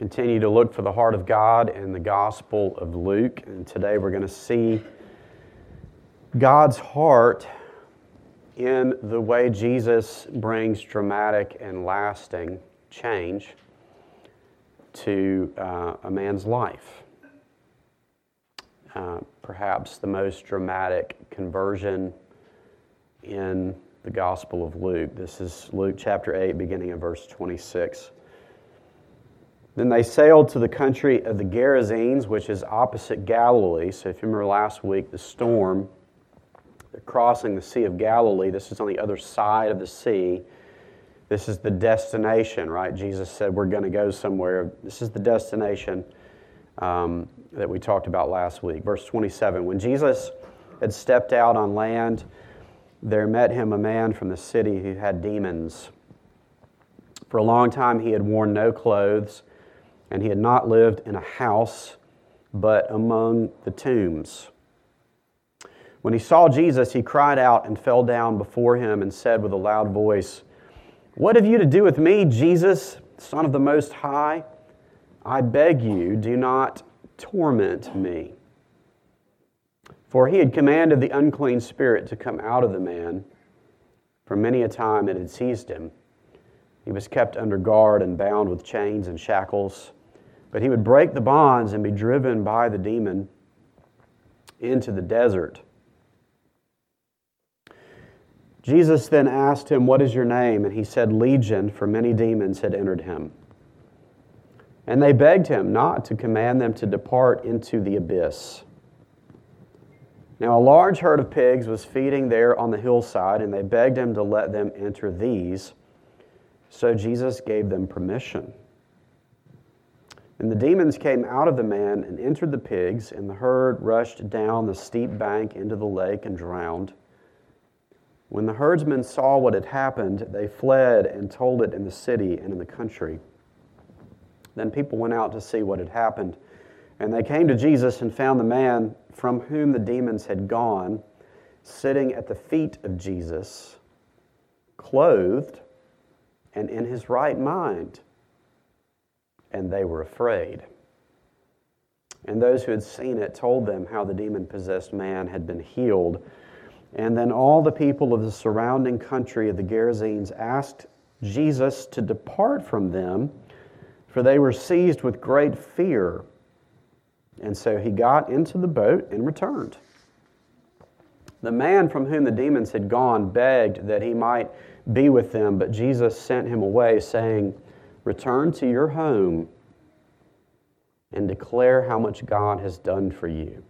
continue to look for the heart of God in the Gospel of Luke. And today we're going to see God's heart in the way Jesus brings dramatic and lasting change to uh, a man's life. Uh, perhaps the most dramatic conversion in the Gospel of Luke. This is Luke chapter 8, beginning in verse 26. Then they sailed to the country of the Gerasenes, which is opposite Galilee. So, if you remember last week, the storm, they're crossing the Sea of Galilee. This is on the other side of the sea. This is the destination, right? Jesus said, We're going to go somewhere. This is the destination um, that we talked about last week. Verse 27 When Jesus had stepped out on land, there met him a man from the city who had demons. For a long time, he had worn no clothes and he had not lived in a house, but among the tombs. When he saw Jesus, he cried out and fell down before him and said with a loud voice, What have you to do with me, Jesus, Son of the Most High? I beg you, do not torment me. For he had commanded the unclean spirit to come out of the man. For many a time it had seized him. He was kept under guard and bound with chains and shackles. But he would break the bonds and be driven by the demon into the desert. Jesus then asked him, What is your name? And he said, Legion, for many demons had entered him. And they begged him not to command them to depart into the abyss. Now, a large herd of pigs was feeding there on the hillside, and they begged him to let them enter these. So Jesus gave them permission. And the demons came out of the man and entered the pigs, and the herd rushed down the steep bank into the lake and drowned. When the herdsmen saw what had happened, they fled and told it in the city and in the country. Then people went out to see what had happened. And they came to Jesus and found the man from whom the demons had gone sitting at the feet of Jesus, clothed and in his right mind and they were afraid. And those who had seen it told them how the demon possessed man had been healed. And then all the people of the surrounding country of the Gerasenes asked Jesus to depart from them, for they were seized with great fear. And so he got into the boat and returned. The man from whom the demons had gone begged that he might be with them, but Jesus sent him away, saying, Return to your home and declare how much God has done for you.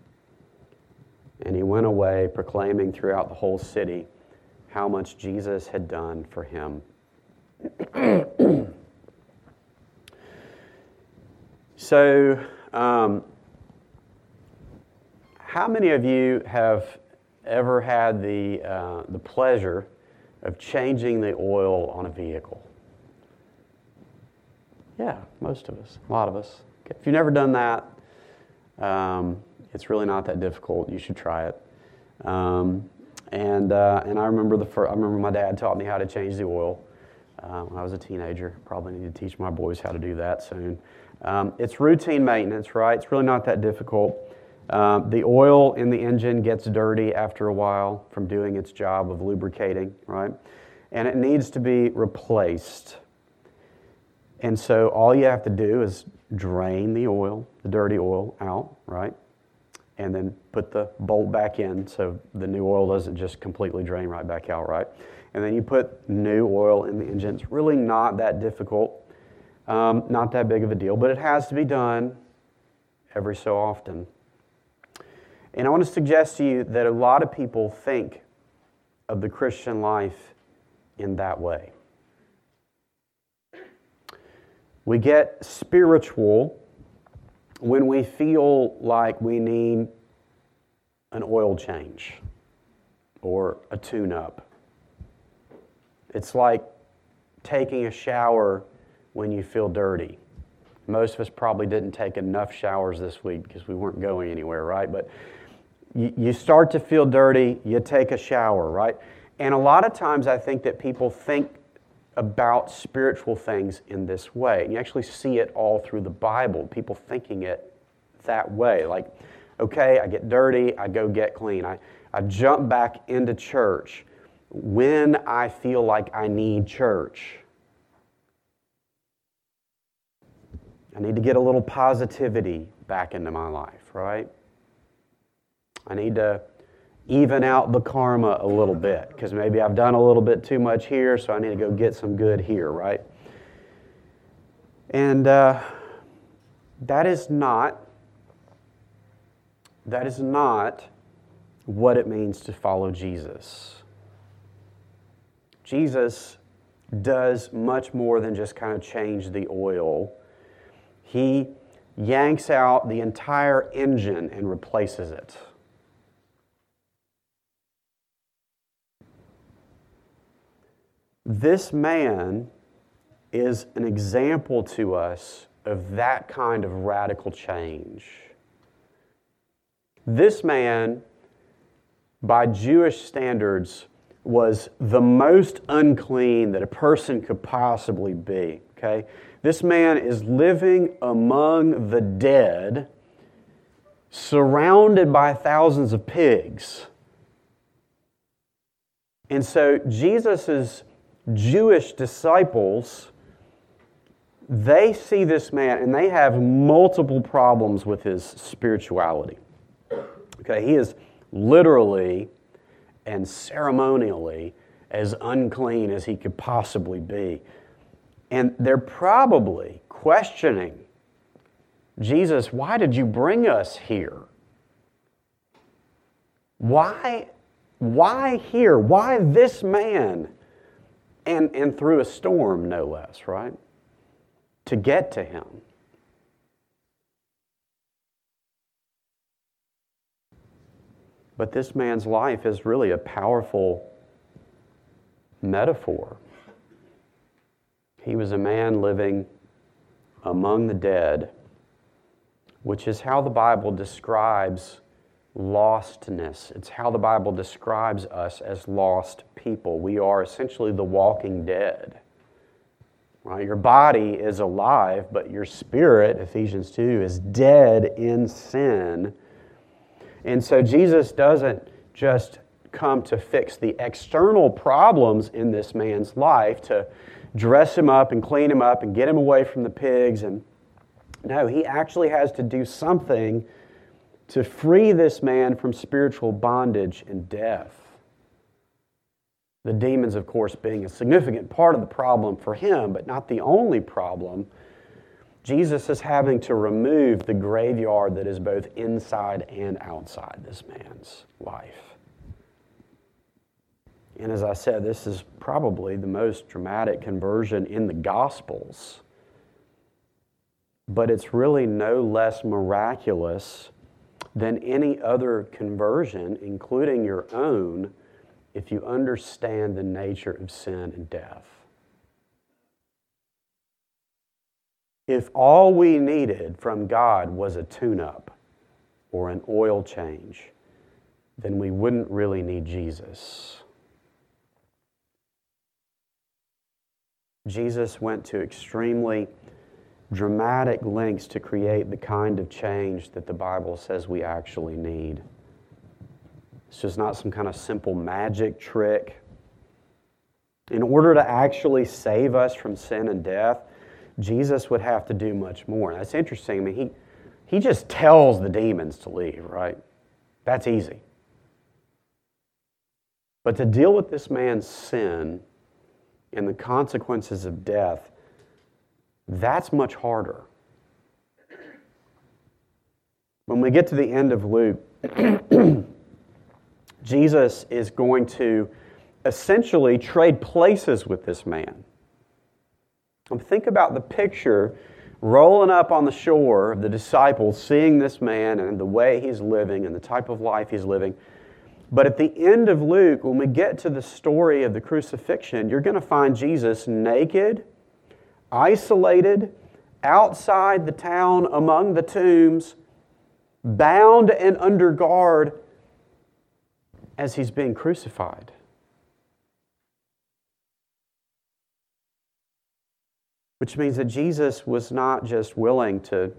And he went away proclaiming throughout the whole city how much Jesus had done for him. so, um, how many of you have ever had the, uh, the pleasure of changing the oil on a vehicle? Yeah, most of us, a lot of us. If you've never done that, um, it's really not that difficult. You should try it. Um, and, uh, and I remember the first, I remember my dad taught me how to change the oil uh, when I was a teenager. Probably need to teach my boys how to do that soon. Um, it's routine maintenance, right? It's really not that difficult. Um, the oil in the engine gets dirty after a while from doing its job of lubricating, right? And it needs to be replaced. And so all you have to do is drain the oil, the dirty oil out, right? And then put the bolt back in so the new oil doesn't just completely drain right back out, right? And then you put new oil in the engine. It's really not that difficult, um, not that big of a deal, but it has to be done every so often. And I want to suggest to you that a lot of people think of the Christian life in that way. We get spiritual when we feel like we need an oil change or a tune up. It's like taking a shower when you feel dirty. Most of us probably didn't take enough showers this week because we weren't going anywhere, right? But you, start to feel dirty, you take a shower, right? And a lot of times I think that people think about spiritual things in this way. And you actually see it all through the Bible, people thinking it that way. Like, okay, I get dirty, I go get clean. I, I jump back into church when I feel like I need church. I need to get a little positivity back into my life, right? I need to even out the karma a little bit because maybe I've done a little bit too much here, so I need to go get some good here, right? And uh, that is not that is not what it means to follow Jesus. Jesus does much more than just kind of change the oil. He yanks out the entire engine and replaces it. This man is an example to us of that kind of radical change. This man, by Jewish standards, was the most unclean that a person could possibly be. Okay? This man is living among the dead, surrounded by thousands of pigs. And so Jesus' Jewish disciples, they see this man and they have multiple problems with his spirituality. Okay, he is literally and ceremonially as unclean as he could possibly be. And they're probably questioning Jesus, why did you bring us here? Why, why here? Why this man? And, and through a storm, no less, right? To get to him. But this man's life is really a powerful metaphor. He was a man living among the dead, which is how the Bible describes lostness. It's how the Bible describes us as lost people. We are essentially the walking dead. Right? Your body is alive, but your spirit, Ephesians 2, is dead in sin and so Jesus doesn't just come to fix the external problems in this man's life, to dress him up and clean him up and get him away from the pigs. And no, he actually has to do something to free this man from spiritual bondage and death. The demons, of course, being a significant part of the problem for him, but not the only problem Jesus is having to remove the graveyard that is both inside and outside this man's life. And as I said, this is probably the most dramatic conversion in the Gospels. But it's really no less miraculous than any other conversion, including your own, if you understand the nature of sin and death. If all we needed from God was a tune up or an oil change, then we wouldn't really need Jesus. Jesus went to extremely dramatic lengths to create the kind of change that the Bible says we actually need. It's just not some kind of simple magic trick. In order to actually save us from sin and death, Jesus would have to do much more. That's interesting. I mean, he, he just tells the demons to leave, right? That's easy. But to deal with this man's sin and the consequences of death, that's much harder. When we get to the end of Luke, Jesus is going to essentially trade places with this man. Um, think about the picture rolling up on the shore of the disciples, seeing this man and the way he's living and the type of life he's living. But at the end of Luke, when we get to the story of the crucifixion, you're going to find Jesus naked, isolated, outside the town among the tombs, bound and under guard as he's being crucified. Which means that Jesus was not just willing to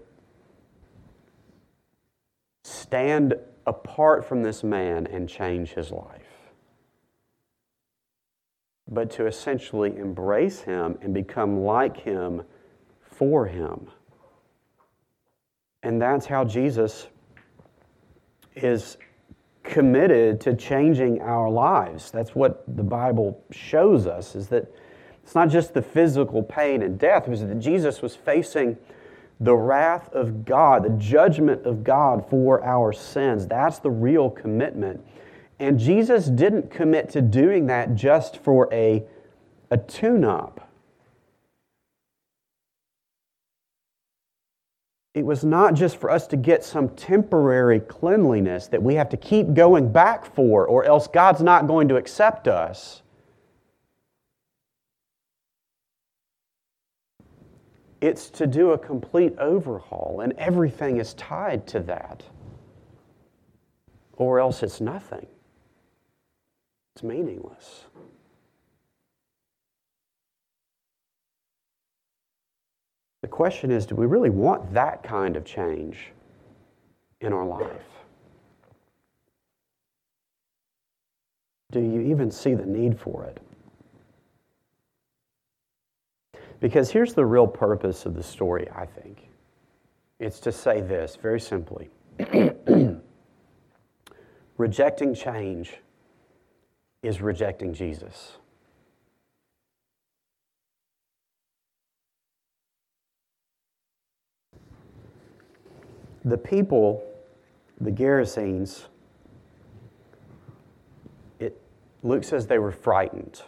stand apart from this man and change his life, but to essentially embrace him and become like him for him. And that's how Jesus is committed to changing our lives. That's what the Bible shows us is that it's not just the physical pain and death, it was that Jesus was facing the wrath of God, the judgment of God for our sins. That's the real commitment. And Jesus didn't commit to doing that just for a, a tune up. It was not just for us to get some temporary cleanliness that we have to keep going back for, or else God's not going to accept us. It's to do a complete overhaul, and everything is tied to that. Or else it's nothing, it's meaningless. The question is do we really want that kind of change in our life? Do you even see the need for it? Because here's the real purpose of the story, I think. It's to say this very simply rejecting change is rejecting Jesus. the people, the Gerasenes, it, Luke says they were frightened.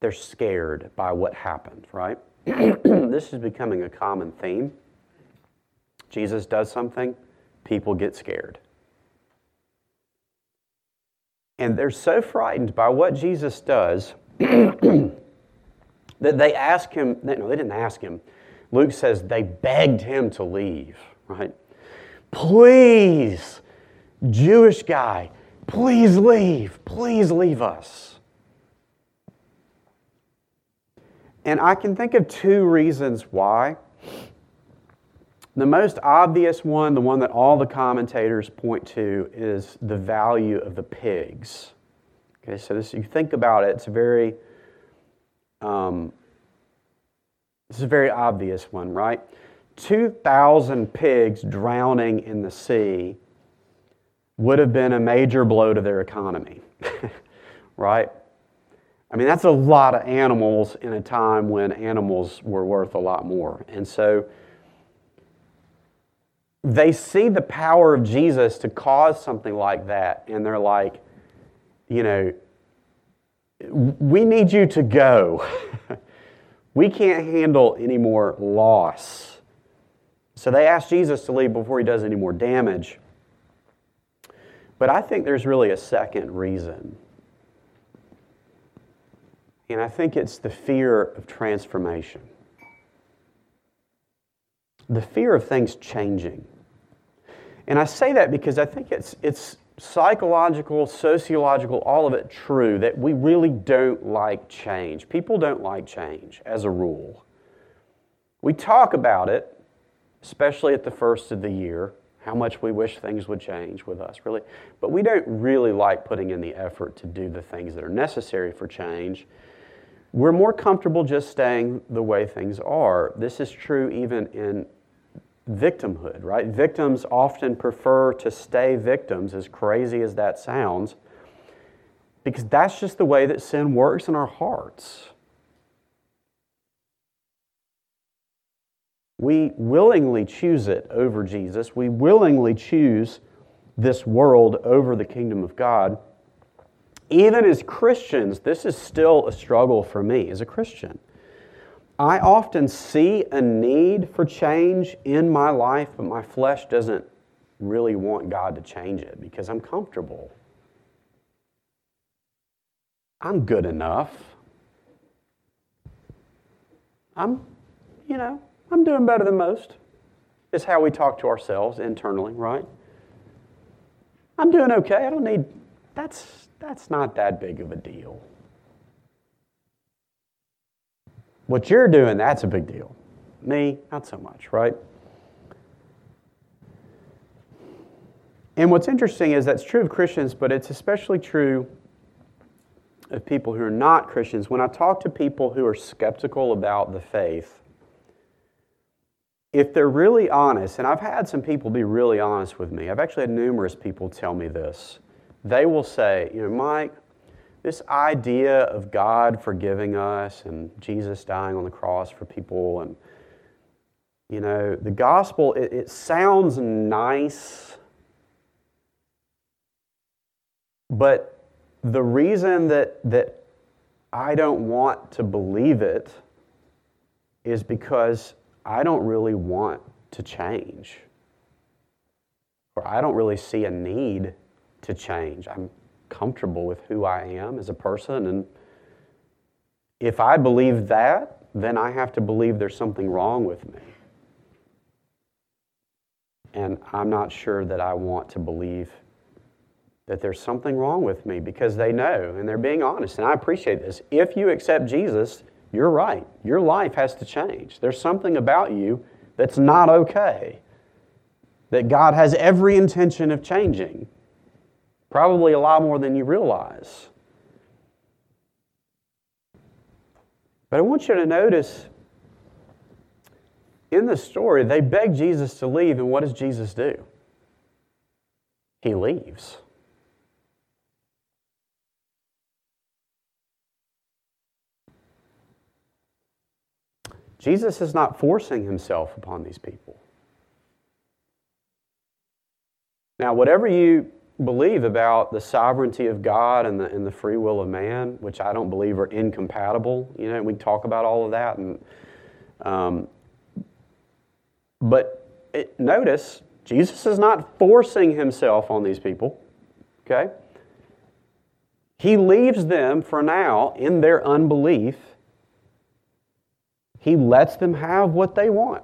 They're scared by what happened, right? this is becoming a common theme. Jesus does something, people get scared. And they're so frightened by what Jesus does that they ask him, no, they didn't ask him. Luke says they begged him to leave right? Please, Jewish guy, please leave. Please leave us. And I can think of two reasons why. The most obvious one, the one that all the commentators point to, is the value of the pigs. Okay, so this, you think about it, it's a very, um, this is a very obvious one, right? 2,000 pigs drowning in the sea would have been a major blow to their economy, right? I mean, that's a lot of animals in a time when animals were worth a lot more. And so they see the power of Jesus to cause something like that, and they're like, you know, we need you to go. we can't handle any more loss. So they ask Jesus to leave before he does any more damage. But I think there's really a second reason. And I think it's the fear of transformation. The fear of things changing. And I say that because I think it's, it's psychological, sociological, all of it true that we really don't like change. People don't like change as a rule. We talk about it, especially at the first of the year, how much we wish things would change with us, really. But we don't really like putting in the effort to do the things that are necessary for change. We're more comfortable just staying the way things are. This is true even in victimhood, right? Victims often prefer to stay victims, as crazy as that sounds, because that's just the way that sin works in our hearts. We willingly choose it over Jesus. We willingly choose this world over the kingdom of God. Even as Christians, this is still a struggle for me as a Christian. I often see a need for change in my life, but my flesh doesn't really want God to change it because I'm comfortable. I'm good enough. I'm, you know, I'm doing better than most. It's how we talk to ourselves internally, right? I'm doing okay. I don't need that's that's not that big of a deal. What you're doing, that's a big deal. Me, not so much, right? And what's interesting is that's true of Christians, but it's especially true of people who are not Christians. When I talk to people who are skeptical about the faith, if they're really honest, and I've had some people be really honest with me, I've actually had numerous people tell me this. They will say, you know, Mike, this idea of God forgiving us and Jesus dying on the cross for people, and, you know, the gospel, it, it sounds nice, but the reason that, that I don't want to believe it is because I don't really want to change. Or I don't really see a need to change. I'm comfortable with who I am as a person. And if I believe that, then I have to believe there's something wrong with me. And I'm not sure that I want to believe that there's something wrong with me because they know and they're being honest. And I appreciate this. If you accept Jesus, you're right. Your life has to change. There's something about you that's not okay, that God has every intention of changing, probably a lot more than you realize. But I want you to notice in the story, they beg Jesus to leave, and what does Jesus do? He leaves. Jesus is not forcing himself upon these people. Now, whatever you believe about the sovereignty of God and the, and the free will of man, which I don't believe are incompatible, you know, we talk about all of that. And, um, but it, notice, Jesus is not forcing himself on these people, okay? He leaves them for now in their unbelief he lets them have what they want.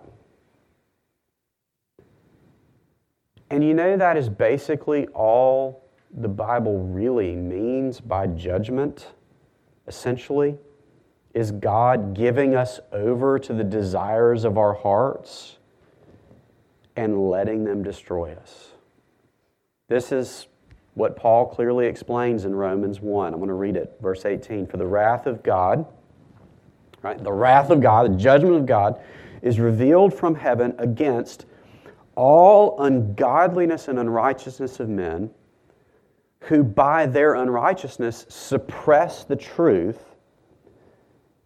And you know, that is basically all the Bible really means by judgment, essentially, is God giving us over to the desires of our hearts and letting them destroy us. This is what Paul clearly explains in Romans 1. I'm going to read it, verse 18. For the wrath of God Right? The wrath of God, the judgment of God, is revealed from heaven against all ungodliness and unrighteousness of men who by their unrighteousness suppress the truth.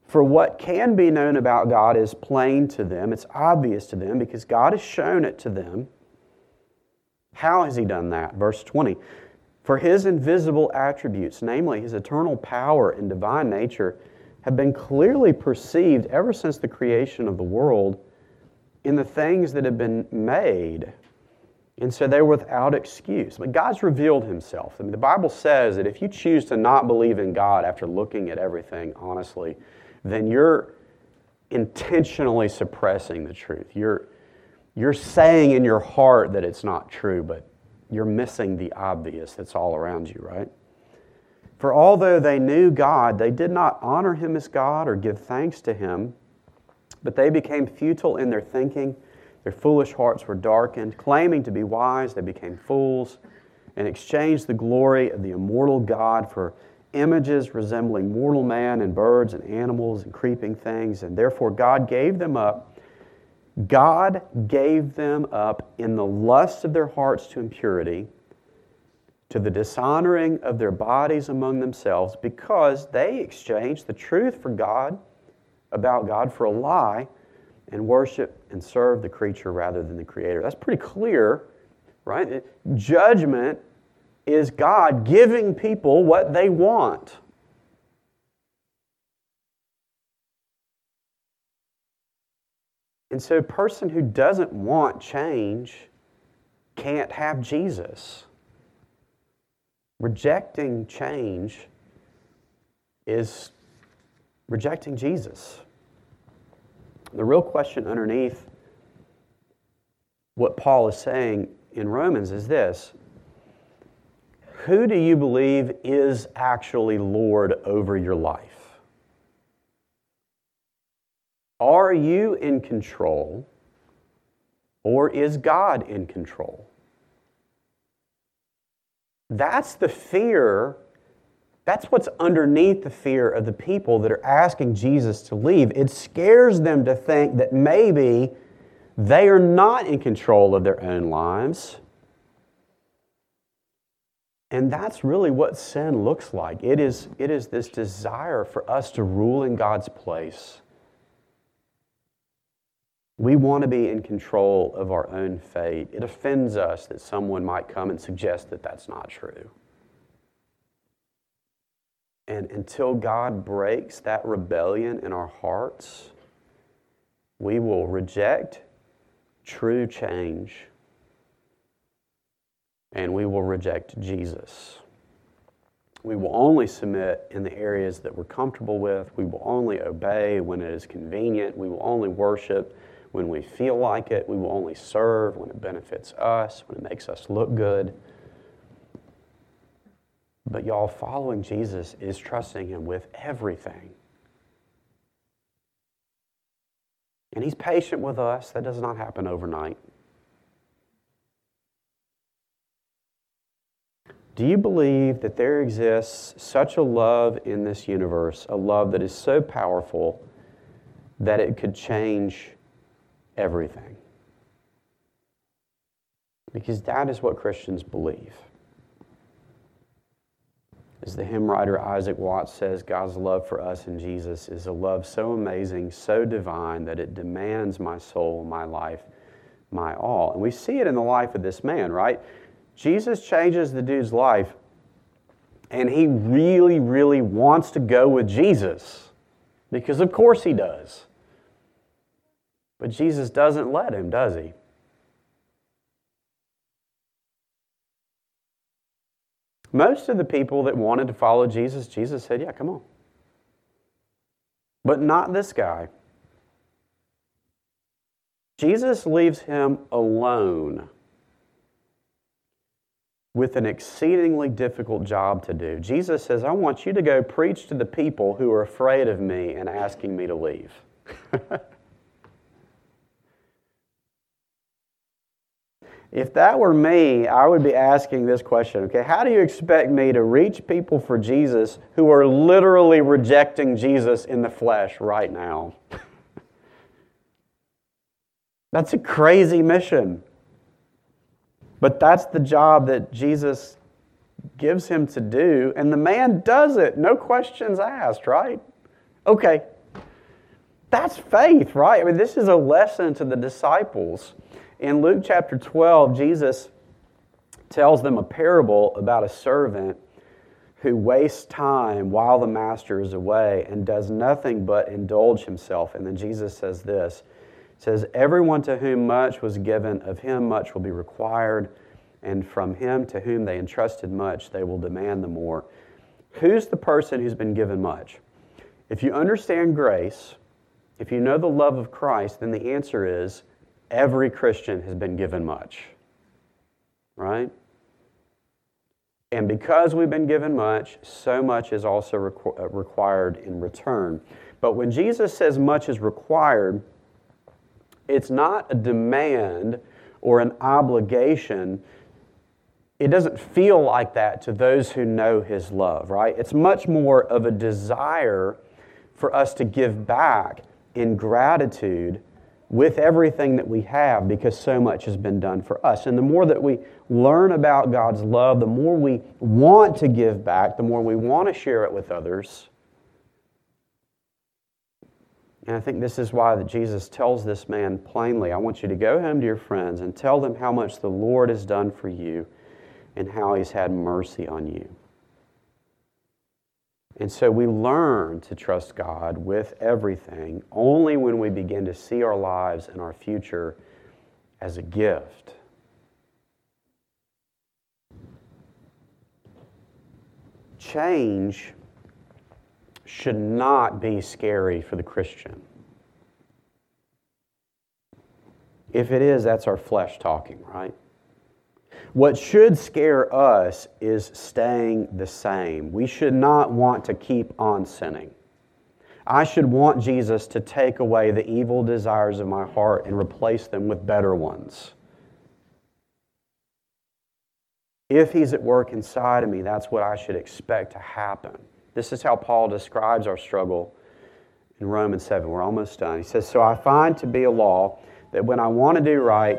For what can be known about God is plain to them, it's obvious to them because God has shown it to them. How has He done that? Verse 20. For His invisible attributes, namely His eternal power and divine nature, have been clearly perceived ever since the creation of the world in the things that have been made. And so they're without excuse. But God's revealed himself. I mean, the Bible says that if you choose to not believe in God after looking at everything honestly, then you're intentionally suppressing the truth. You're, you're saying in your heart that it's not true, but you're missing the obvious that's all around you, right? For although they knew God, they did not honor him as God or give thanks to him, but they became futile in their thinking. Their foolish hearts were darkened. Claiming to be wise, they became fools and exchanged the glory of the immortal God for images resembling mortal man and birds and animals and creeping things. And therefore, God gave them up. God gave them up in the lust of their hearts to impurity to the dishonoring of their bodies among themselves because they exchanged the truth for God, about God, for a lie, and worship and serve the creature rather than the Creator. That's pretty clear, right? Judgment is God giving people what they want. And so, a person who doesn't want change can't have Jesus. Rejecting change is rejecting Jesus. The real question underneath what Paul is saying in Romans is this Who do you believe is actually Lord over your life? Are you in control or is God in control? That's the fear. That's what's underneath the fear of the people that are asking Jesus to leave. It scares them to think that maybe they are not in control of their own lives. And that's really what sin looks like. It is, it is this desire for us to rule in God's place. We want to be in control of our own fate. It offends us that someone might come and suggest that that's not true. And until God breaks that rebellion in our hearts, we will reject true change and we will reject Jesus. We will only submit in the areas that we're comfortable with. We will only obey when it is convenient. We will only worship when we feel like it. We will only serve when it benefits us, when it makes us look good. But y'all, following Jesus is trusting Him with everything. And He's patient with us. That does not happen overnight. Do you believe that there exists such a love in this universe, a love that is so powerful that it could change everything. Because that is what Christians believe. As the hymn writer Isaac Watts says, God's love for us in Jesus is a love so amazing, so divine, that it demands my soul, my life, my all. And we see it in the life of this man, right? Jesus changes the dude's life, and he really, really wants to go with Jesus because, of course, he does. But Jesus doesn't let him, does he? Most of the people that wanted to follow Jesus, Jesus said, Yeah, come on. But not this guy. Jesus leaves him alone with an exceedingly difficult job to do. Jesus says, I want you to go preach to the people who are afraid of me and asking me to leave. If that were me, I would be asking this question okay, how do you expect me to reach people for Jesus who are literally rejecting Jesus in the flesh right now? that's a crazy mission. But that's the job that Jesus gives him to do, and the man does it, no questions asked, right? Okay. That's faith, right? I mean, this is a lesson to the disciples. In Luke chapter 12, Jesus tells them a parable about a servant who wastes time while the master is away and does nothing but indulge himself. And then Jesus says this says, Everyone to whom much was given, of him much will be required, and from him to whom they entrusted much, they will demand the more. Who's the person who's been given much? If you understand grace, if you know the love of Christ, then the answer is Every Christian has been given much, right? And because we've been given much, so much is also requ- uh, required in return. But when Jesus says much is required, it's not a demand or an obligation. It doesn't feel like that to those who know His love, right? It's much more of a desire for us to give back in gratitude with everything that we have because so much has been done for us. And the more that we learn about God's love, the more we want to give back, the more we want to share it with others. And I think this is why that Jesus tells this man plainly, I want you to go home to your friends and tell them how much the Lord has done for you and how he's had mercy on you. And so we learn to trust God with everything only when we begin to see our lives and our future as a gift. Change should not be scary for the Christian. If it is, that's our flesh talking, right? What should scare us is staying the same. We should not want to keep on sinning. I should want Jesus to take away the evil desires of my heart and replace them with better ones. If he's at work inside of me, that's what I should expect to happen. This is how Paul describes our struggle in Romans 7. We're almost done. He says, So I find to be a law that when I want to do right,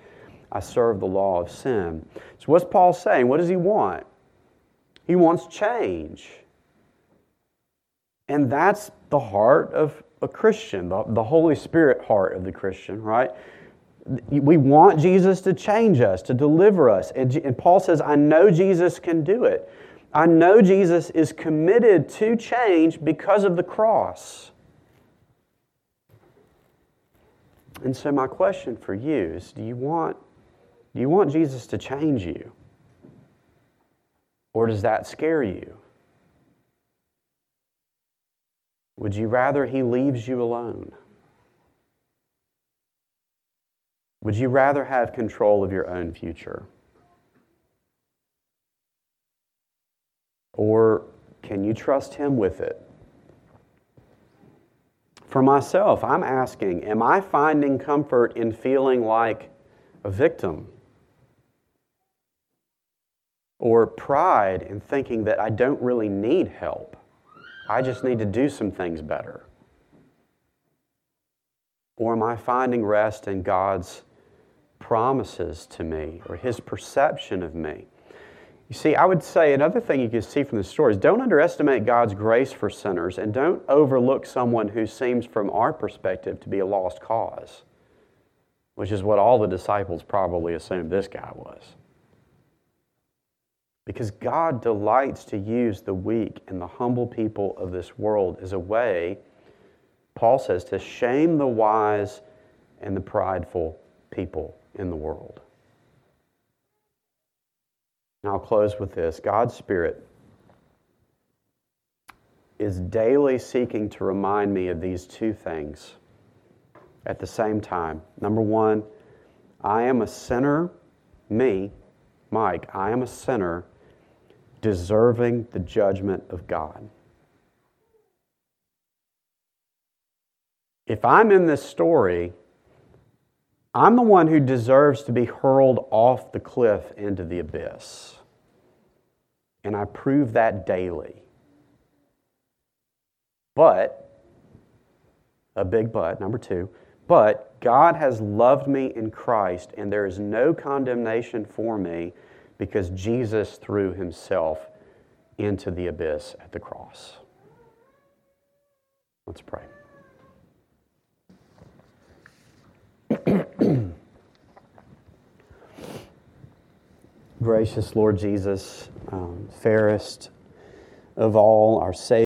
I serve the law of sin. So what's Paul saying? What does he want? He wants change. And that's the heart of a Christian, the, the Holy Spirit heart of the Christian, right? We want Jesus to change us, to deliver us. And, and Paul says, I know Jesus can do it. I know Jesus is committed to change because of the cross. And so, my question for you is do you want, do you want Jesus to change you? Or does that scare you? Would you rather he leaves you alone? Would you rather have control of your own future? Or can you trust Him with it? For myself, I'm asking Am I finding comfort in feeling like a victim? Or pride in thinking that I don't really need help? I just need to do some things better. Or am I finding rest in God's promises to me or his perception of me. You see, I would say another thing you can see from the story is don't underestimate God's grace for sinners and don't overlook someone who seems, from our perspective, to be a lost cause, which is what all the disciples probably assumed this guy was. Because God delights to use the weak and the humble people of this world as a way, Paul says, to shame the wise and the prideful people in the world. And I'll close with this God's Spirit is daily seeking to remind me of these two things at the same time. Number one, I am a sinner, me, Mike, I am a sinner deserving the judgment of God. If I'm in this story, I'm the one who deserves to be hurled off the cliff into the abyss. And I prove that daily. But, a big but, number two, but God has loved me in Christ, and there is no condemnation for me because Jesus threw himself into the abyss at the cross. Let's pray. Gracious Lord Jesus, um, fairest of all, our Savior.